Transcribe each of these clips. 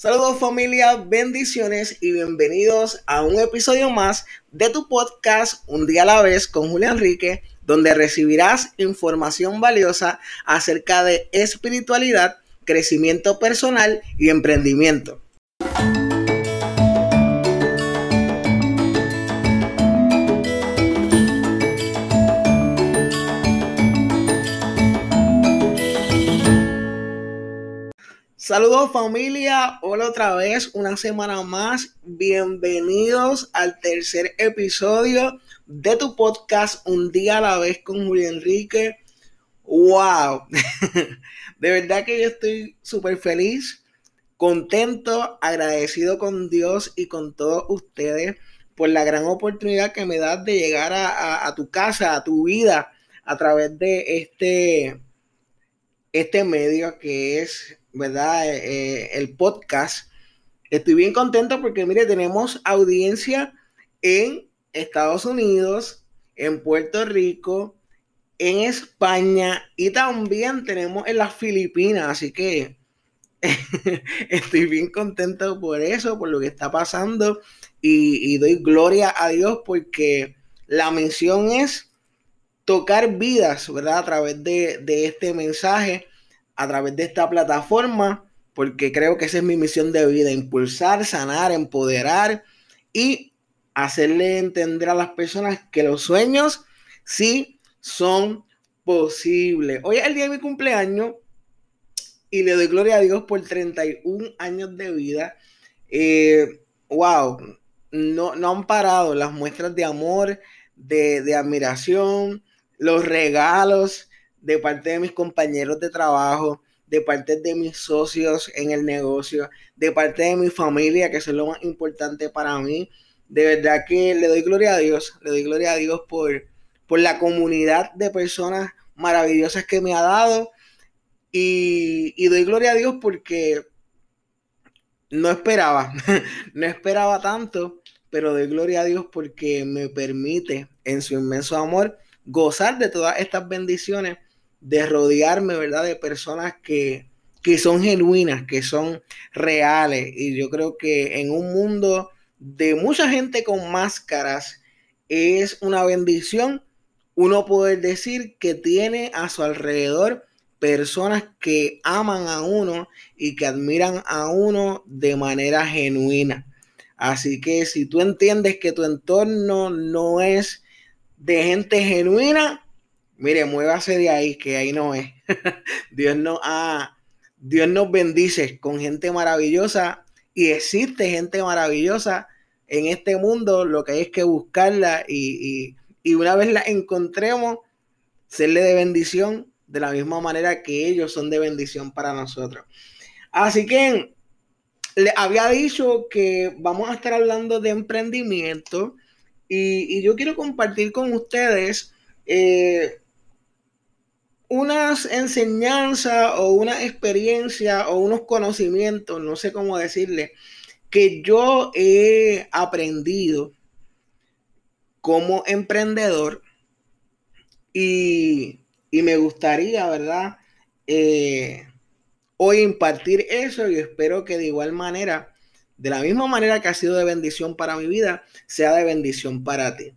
Saludos familia, bendiciones y bienvenidos a un episodio más de tu podcast Un día a la vez con Julián Enrique, donde recibirás información valiosa acerca de espiritualidad, crecimiento personal y emprendimiento. Saludos familia, hola otra vez, una semana más. Bienvenidos al tercer episodio de tu podcast Un día a la vez con Julio Enrique. ¡Wow! De verdad que yo estoy súper feliz, contento, agradecido con Dios y con todos ustedes por la gran oportunidad que me das de llegar a, a tu casa, a tu vida, a través de este, este medio que es ¿verdad? Eh, eh, el podcast. Estoy bien contento porque, mire, tenemos audiencia en Estados Unidos, en Puerto Rico, en España y también tenemos en las Filipinas. Así que estoy bien contento por eso, por lo que está pasando y, doy gloria a Dios porque la misión es tocar vidas, ¿verdad? A través de, de este mensaje a través de esta plataforma, porque creo que esa es mi misión de vida, impulsar, sanar, empoderar y hacerle entender a las personas que los sueños sí son posibles. Hoy es el día de mi cumpleaños y le doy gloria a Dios por 31 años de vida. Eh, wow, no, no han parado las muestras de amor, de, de admiración, los regalos, de parte de mis compañeros de trabajo, de parte de mis socios en el negocio, de parte de mi familia, que es lo más importante para mí. De verdad que le doy gloria a Dios, le doy gloria a Dios por, por la comunidad de personas maravillosas que me ha dado. Y, y doy gloria a Dios porque no esperaba, no esperaba tanto, pero doy gloria a Dios porque me permite en su inmenso amor gozar de todas estas bendiciones de rodearme, ¿verdad? De personas que, son genuinas, que son reales. Y yo creo que en un mundo de mucha gente con máscaras, es una bendición uno poder decir que tiene a su alrededor personas que aman a uno y que admiran a uno de manera genuina. Así que si tú entiendes que tu entorno no es de gente genuina, Mire, muévase de ahí, que ahí no es. Dios, no, ah, Dios nos bendice con gente maravillosa y existe gente maravillosa en este mundo. Lo que hay es que buscarla y, y una vez la encontremos, serle de bendición de la misma manera que ellos son de bendición para nosotros. Así que le había dicho que vamos a estar hablando de emprendimiento y, y yo quiero compartir con ustedes eh, unas enseñanzas o una experiencia o unos conocimientos, no sé cómo decirle, que yo he aprendido como emprendedor y, me gustaría, ¿verdad? Eh, hoy impartir eso y espero que de igual manera, de la misma manera que ha sido de bendición para mi vida, sea de bendición para ti.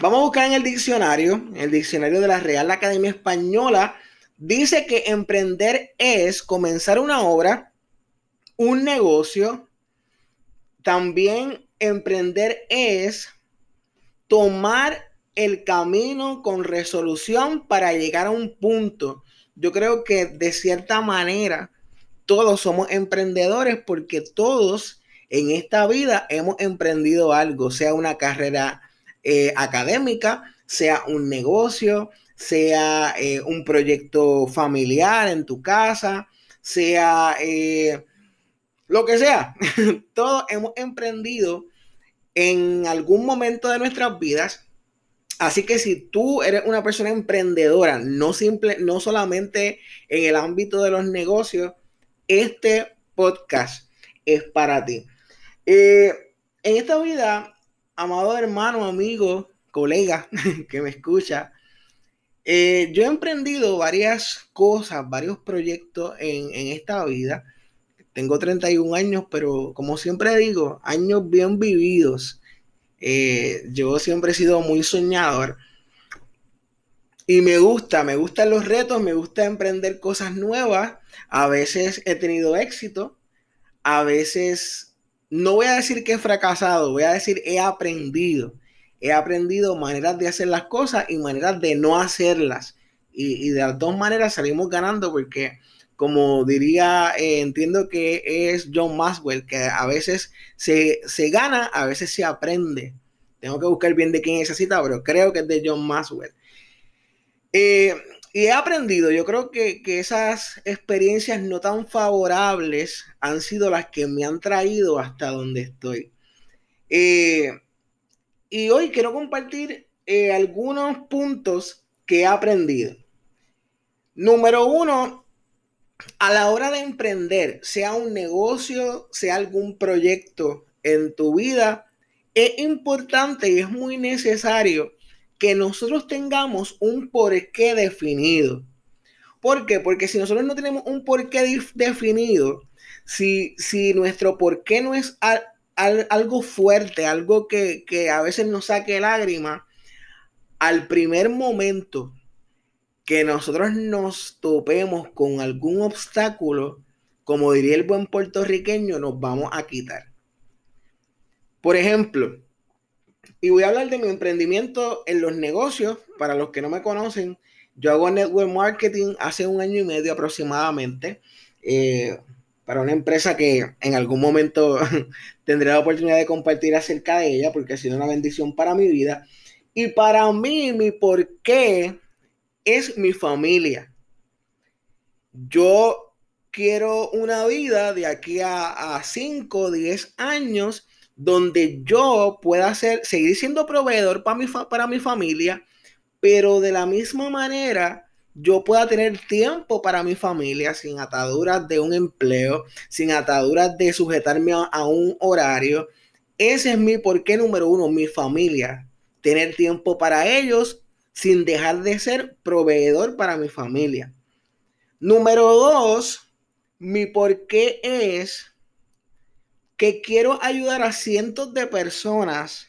Vamos a buscar en el diccionario, el diccionario de la Real Academia Española, dice que emprender es comenzar una obra, un negocio. También emprender es tomar el camino con resolución para llegar a un punto. Yo creo que de cierta manera todos somos emprendedores porque todos en esta vida hemos emprendido algo, sea una carrera eh, académica, sea un negocio, sea eh, un proyecto familiar en tu casa, sea eh, lo que sea. Todos hemos emprendido en algún momento de nuestras vidas. Así que si tú eres una persona emprendedora, no, simple, no solamente en el ámbito de los negocios, este podcast es para ti. en esta vida amado hermano, amigo, colega que me escucha, eh, yo he emprendido varias cosas, varios proyectos en, esta vida tengo 31 años, pero como siempre digo, años bien vividos. Eh, yo siempre he sido muy soñador. Y me gusta, me gustan los retos, me gusta emprender cosas nuevas. A veces he tenido éxito, a veces no voy a decir que he fracasado, voy a decir he aprendido. He aprendido maneras de hacer las cosas y maneras de no hacerlas. Y, de las dos maneras salimos ganando porque, como diría, eh, entiendo que es John Maxwell, que a veces se, se, gana, a veces se aprende. Tengo que buscar bien de quién es esa cita, pero creo que es de John Maxwell. Eh, y he aprendido, yo creo que, esas experiencias no tan favorables han sido las que me han traído hasta donde estoy. Eh, y hoy quiero compartir eh, algunos puntos que he aprendido. Número uno, a la hora de emprender, sea un negocio, sea algún proyecto en tu vida, es importante y es muy necesario que nosotros tengamos un porqué definido. ¿Por qué? Porque si nosotros no tenemos un porqué definido, si, si nuestro porqué no es algo fuerte, algo que, que a veces nos saque lágrimas, al primer momento que nosotros nos topemos con algún obstáculo, como diría el buen puertorriqueño, nos vamos a quitar. Por ejemplo, y voy a hablar de mi emprendimiento en los negocios. Para los que no me conocen, yo hago network marketing hace un año y medio aproximadamente. Eh, para una empresa que en algún momento tendré la oportunidad de compartir acerca de ella porque ha sido una bendición para mi vida. Y para mí, mi porqué es mi familia. Yo quiero una vida de aquí a 5 o 10 años donde yo pueda ser, seguir siendo proveedor para mi, para mi familia, pero de la misma manera yo pueda tener tiempo para mi familia sin ataduras de un empleo, sin ataduras de sujetarme a, un horario. Ese es mi porqué número uno, mi familia. Tener tiempo para ellos sin dejar de ser proveedor para mi familia. Número dos, mi porqué es que quiero ayudar a cientos de personas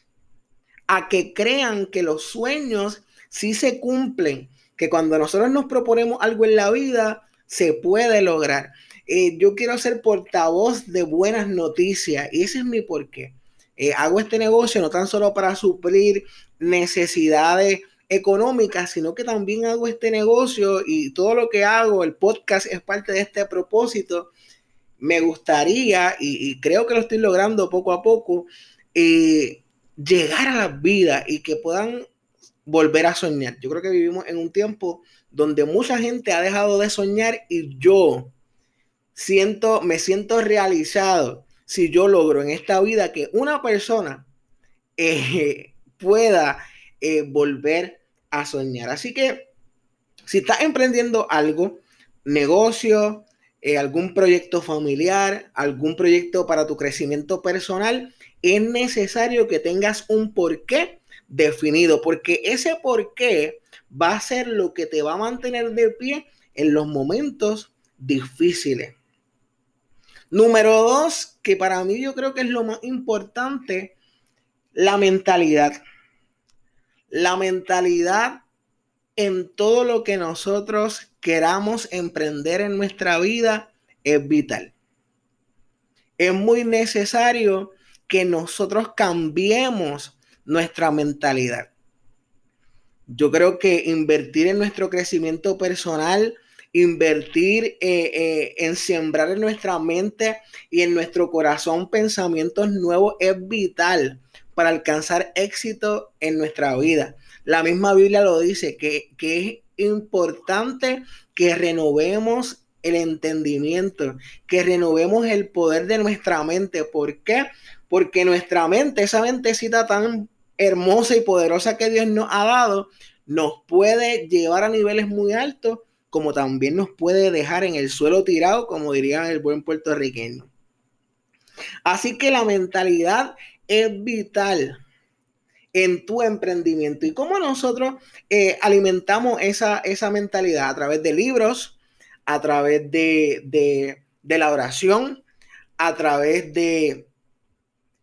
a que crean que los sueños sí se cumplen, que cuando nosotros nos proponemos algo en la vida, se puede lograr. Eh, yo quiero ser portavoz de buenas noticias y ese es mi porqué. Eh, hago este negocio no tan solo para suplir necesidades económicas, sino que también hago este negocio y todo lo que hago, el podcast es parte de este propósito me gustaría, y, creo que lo estoy logrando poco a poco, eh, llegar a las vidas y que puedan volver a soñar. Yo creo que vivimos en un tiempo donde mucha gente ha dejado de soñar y yo siento, me siento realizado si yo logro en esta vida que una persona eh, pueda eh, volver a soñar. Así que si estás emprendiendo algo, negocio, eh, algún proyecto familiar, algún proyecto para tu crecimiento personal, es necesario que tengas un porqué definido, porque ese porqué va a ser lo que te va a mantener de pie en los momentos difíciles. Número dos, que para mí yo creo que es lo más importante, la mentalidad. La mentalidad en todo lo que nosotros queramos emprender en nuestra vida es vital. Es muy necesario que nosotros cambiemos nuestra mentalidad. Yo creo que invertir en nuestro crecimiento personal, invertir eh, eh, en sembrar en nuestra mente y en nuestro corazón pensamientos nuevos es vital para alcanzar éxito en nuestra vida. La misma Biblia lo dice, que, que es importante que renovemos el entendimiento, que renovemos el poder de nuestra mente. ¿Por qué? Porque nuestra mente, esa mentecita tan hermosa y poderosa que Dios nos ha dado, nos puede llevar a niveles muy altos, como también nos puede dejar en el suelo tirado, como diría el buen puertorriqueño. Así que la mentalidad es vital en tu emprendimiento y cómo nosotros eh, alimentamos esa, esa mentalidad a través de libros, a través de, la oración, a través de,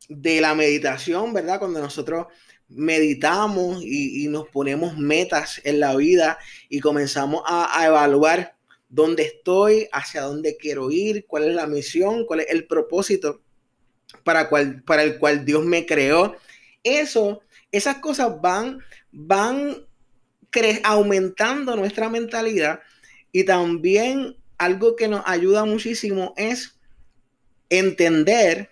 de la meditación, ¿verdad? Cuando nosotros meditamos y, nos ponemos metas en la vida y comenzamos a, evaluar dónde estoy, hacia dónde quiero ir, cuál es la misión, cuál es el propósito para, para el cual Dios me creó. Eso, esas cosas van, van aumentando nuestra mentalidad y también algo que nos ayuda muchísimo es entender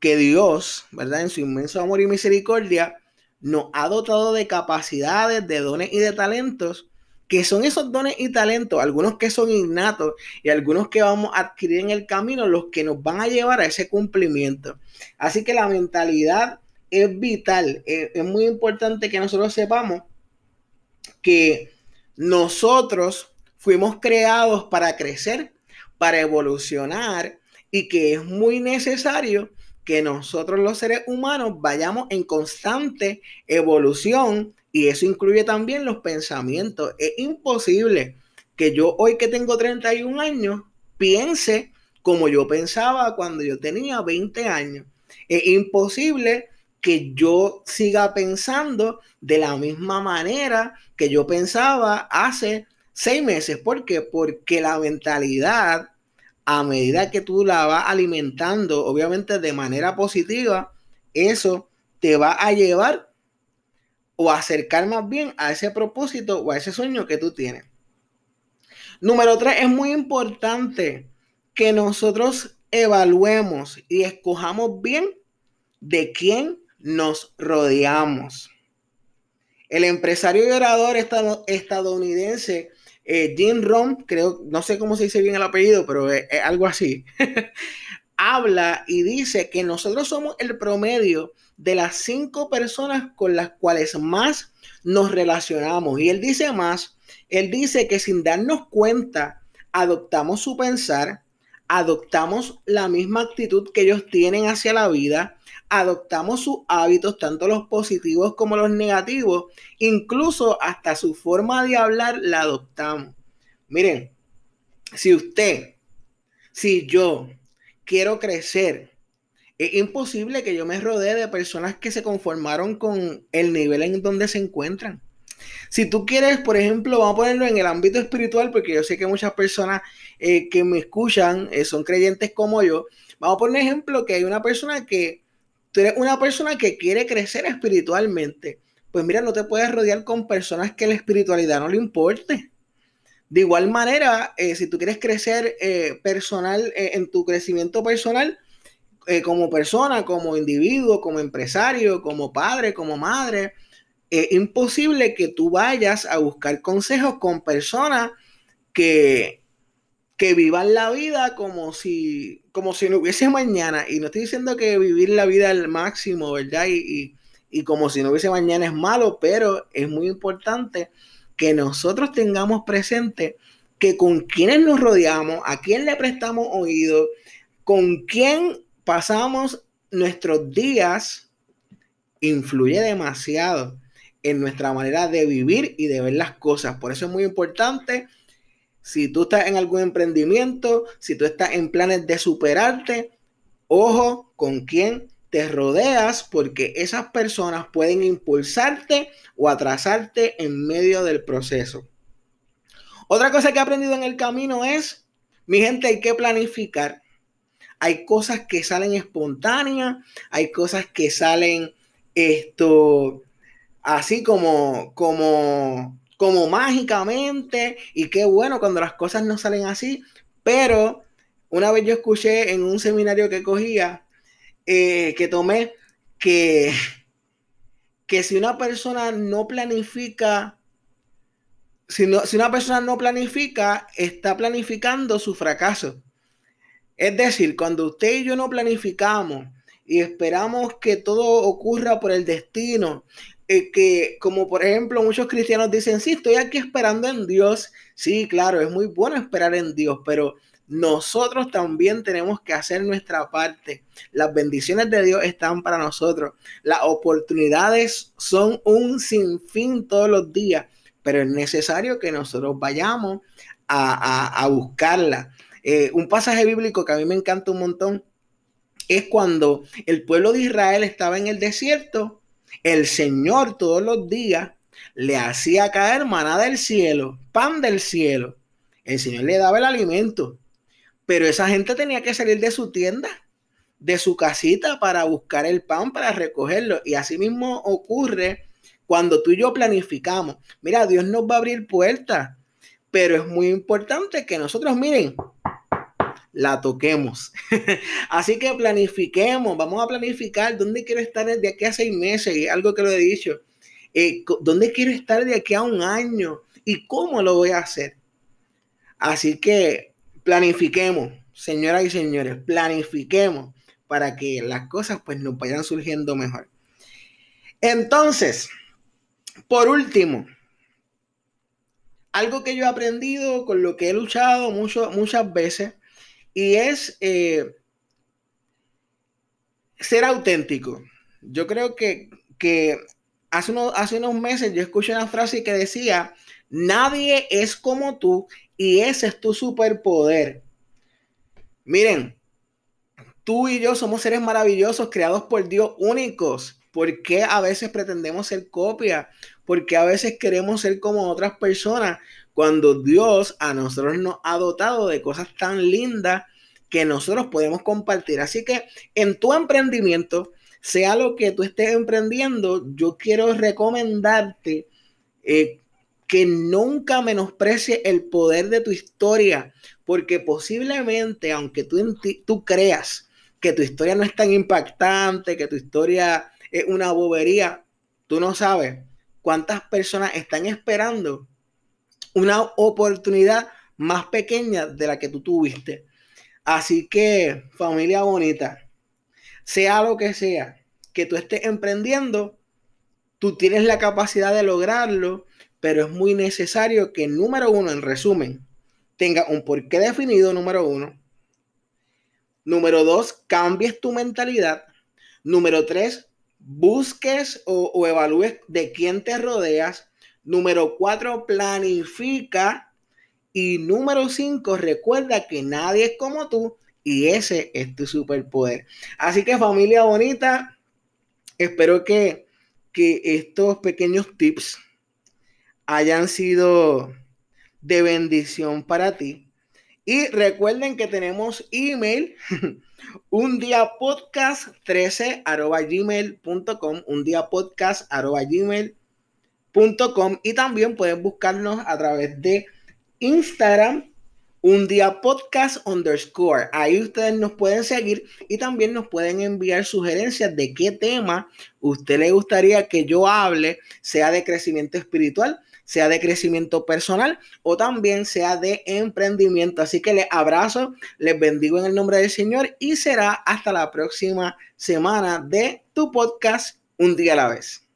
que Dios, ¿verdad? En su inmenso amor y misericordia, nos ha dotado de capacidades, de dones y de talentos, que son esos dones y talentos, algunos que son innatos y algunos que vamos a adquirir en el camino, los que nos van a llevar a ese cumplimiento. Así que la mentalidad es vital, es, es muy importante que nosotros sepamos que nosotros fuimos creados para crecer, para evolucionar y que es muy necesario que nosotros los seres humanos vayamos en constante evolución y eso incluye también los pensamientos. Es imposible que yo hoy que tengo 31 años piense como yo pensaba cuando yo tenía 20 años. Es imposible que yo siga pensando de la misma manera que yo pensaba hace seis meses. ¿Por qué? Porque la mentalidad a medida que tú la vas alimentando, obviamente de manera positiva, eso te va a llevar o acercar más bien a ese propósito o a ese sueño que tú tienes. Número tres, es muy importante que nosotros evaluemos y escojamos bien de quién nos rodeamos. El empresario y orador estadounidense eh, Jim Rom, creo, no sé cómo se dice bien el apellido, pero es, algo así, habla y dice que nosotros somos el promedio de las cinco personas con las cuales más nos relacionamos. Y él dice más, él dice que sin darnos cuenta, adoptamos su pensar, adoptamos la misma actitud que ellos tienen hacia la vida, adoptamos sus hábitos, tanto los positivos como los negativos, incluso hasta su forma de hablar la adoptamos. Miren, si usted, si yo quiero crecer, es imposible que yo me rodee de personas que se conformaron con el nivel en donde se encuentran. Si tú quieres, por ejemplo, vamos a ponerlo en el ámbito espiritual, porque yo sé que muchas personas eh, que me escuchan eh, son creyentes como yo. Vamos a poner ejemplo que hay una persona que eres una persona que quiere crecer espiritualmente, pues mira, no te puedes rodear con personas que la espiritualidad no le importe. De igual manera, eh, si tú quieres crecer personal, en tu crecimiento personal, como persona, como individuo, como empresario, como padre, como madre, es imposible que tú vayas a buscar consejos con personas que, que vivan la vida como si, como si no hubiese mañana. Y no estoy diciendo que vivir la vida al máximo, ¿verdad? Y, y, como si no hubiese mañana es malo, pero es muy importante que nosotros tengamos presente que con quienes nos rodeamos, a quién le prestamos oído, con quién pasamos nuestros días, influye demasiado en nuestra manera de vivir y de ver las cosas. Por eso es muy importante si tú estás en algún emprendimiento, si tú estás en planes de superarte, ojo con quién te rodeas porque esas personas pueden impulsarte o atrasarte en medio del proceso. Otra cosa que he aprendido en el camino es, mi gente, hay que planificar. Hay cosas que salen espontáneas, hay cosas que salen esto así como como como mágicamente y qué bueno cuando las cosas no salen así, pero una vez yo escuché en un seminario que cogía, eh, que tomé, que, que si una persona no planifica, si, si una persona no planifica, está planificando su fracaso. Es decir, cuando usted y yo no planificamos y esperamos que todo ocurra por el destino, eh, que como por ejemplo muchos cristianos dicen, sí, estoy aquí esperando en Dios. Sí, claro, es muy bueno esperar en Dios, pero nosotros también tenemos que hacer nuestra parte. Las bendiciones de Dios están para nosotros. Las oportunidades son un sinfín todos los días, pero es necesario que nosotros vayamos a, a, buscarla. Eh, un pasaje bíblico que a mí me encanta un montón es cuando el pueblo de Israel estaba en el desierto, el Señor todos los días le hacía caer maná del cielo, pan del cielo. El Señor le daba el alimento, pero esa gente tenía que salir de su tienda, de su casita para buscar el pan, para recogerlo. Y así mismo ocurre cuando tú y yo planificamos. Mira, Dios nos va a abrir puertas, pero es muy importante que nosotros, miren, la toquemos. Así que planifiquemos, vamos a planificar dónde quiero estar de aquí a seis meses, algo que lo he dicho, eh, dónde quiero estar de aquí a un año y cómo lo voy a hacer. Así que planifiquemos, señoras y señores, planifiquemos para que las cosas pues nos vayan surgiendo mejor. Entonces, por último, algo que yo he aprendido con lo que he luchado mucho, muchas veces y es eh, ser auténtico. Yo creo que, hace, unos, hace unos meses yo escuché una frase que decía, nadie es como tú y ese es tu superpoder. Miren, tú y yo somos seres maravillosos, creados por Dios únicos. ¿Por qué a veces pretendemos ser copia? ¿Por qué a veces queremos ser como otras personas? Cuando Dios a nosotros nos ha dotado de cosas tan lindas que nosotros podemos compartir. Así que en tu emprendimiento, sea lo que tú estés emprendiendo, yo quiero recomendarte eh, que nunca menosprecie el poder de tu historia, porque posiblemente, aunque tú, tú creas que tu historia no es tan impactante, que tu historia es una bobería, tú no sabes cuántas personas están esperando una oportunidad más pequeña de la que tú tuviste. Así que, familia bonita, sea lo que sea que tú estés emprendiendo, tú tienes la capacidad de lograrlo, pero es muy necesario que, número uno, en resumen, tenga un porqué definido, número uno. Número dos, cambies tu mentalidad. Número tres, busques o, o evalúes de quién te rodeas. Número cuatro, planifica. Y número cinco, recuerda que nadie es como tú y ese es tu superpoder. Así que familia bonita, espero que, que estos pequeños tips hayan sido de bendición para ti. Y recuerden que tenemos email, un día podcast 13 arroba gmail.com, un día podcast arroba gmail y también pueden buscarnos a través de Instagram, un día podcast underscore. Ahí ustedes nos pueden seguir y también nos pueden enviar sugerencias de qué tema usted le gustaría que yo hable, sea de crecimiento espiritual, sea de crecimiento personal o también sea de emprendimiento. Así que les abrazo, les bendigo en el nombre del Señor y será hasta la próxima semana de tu podcast, un día a la vez.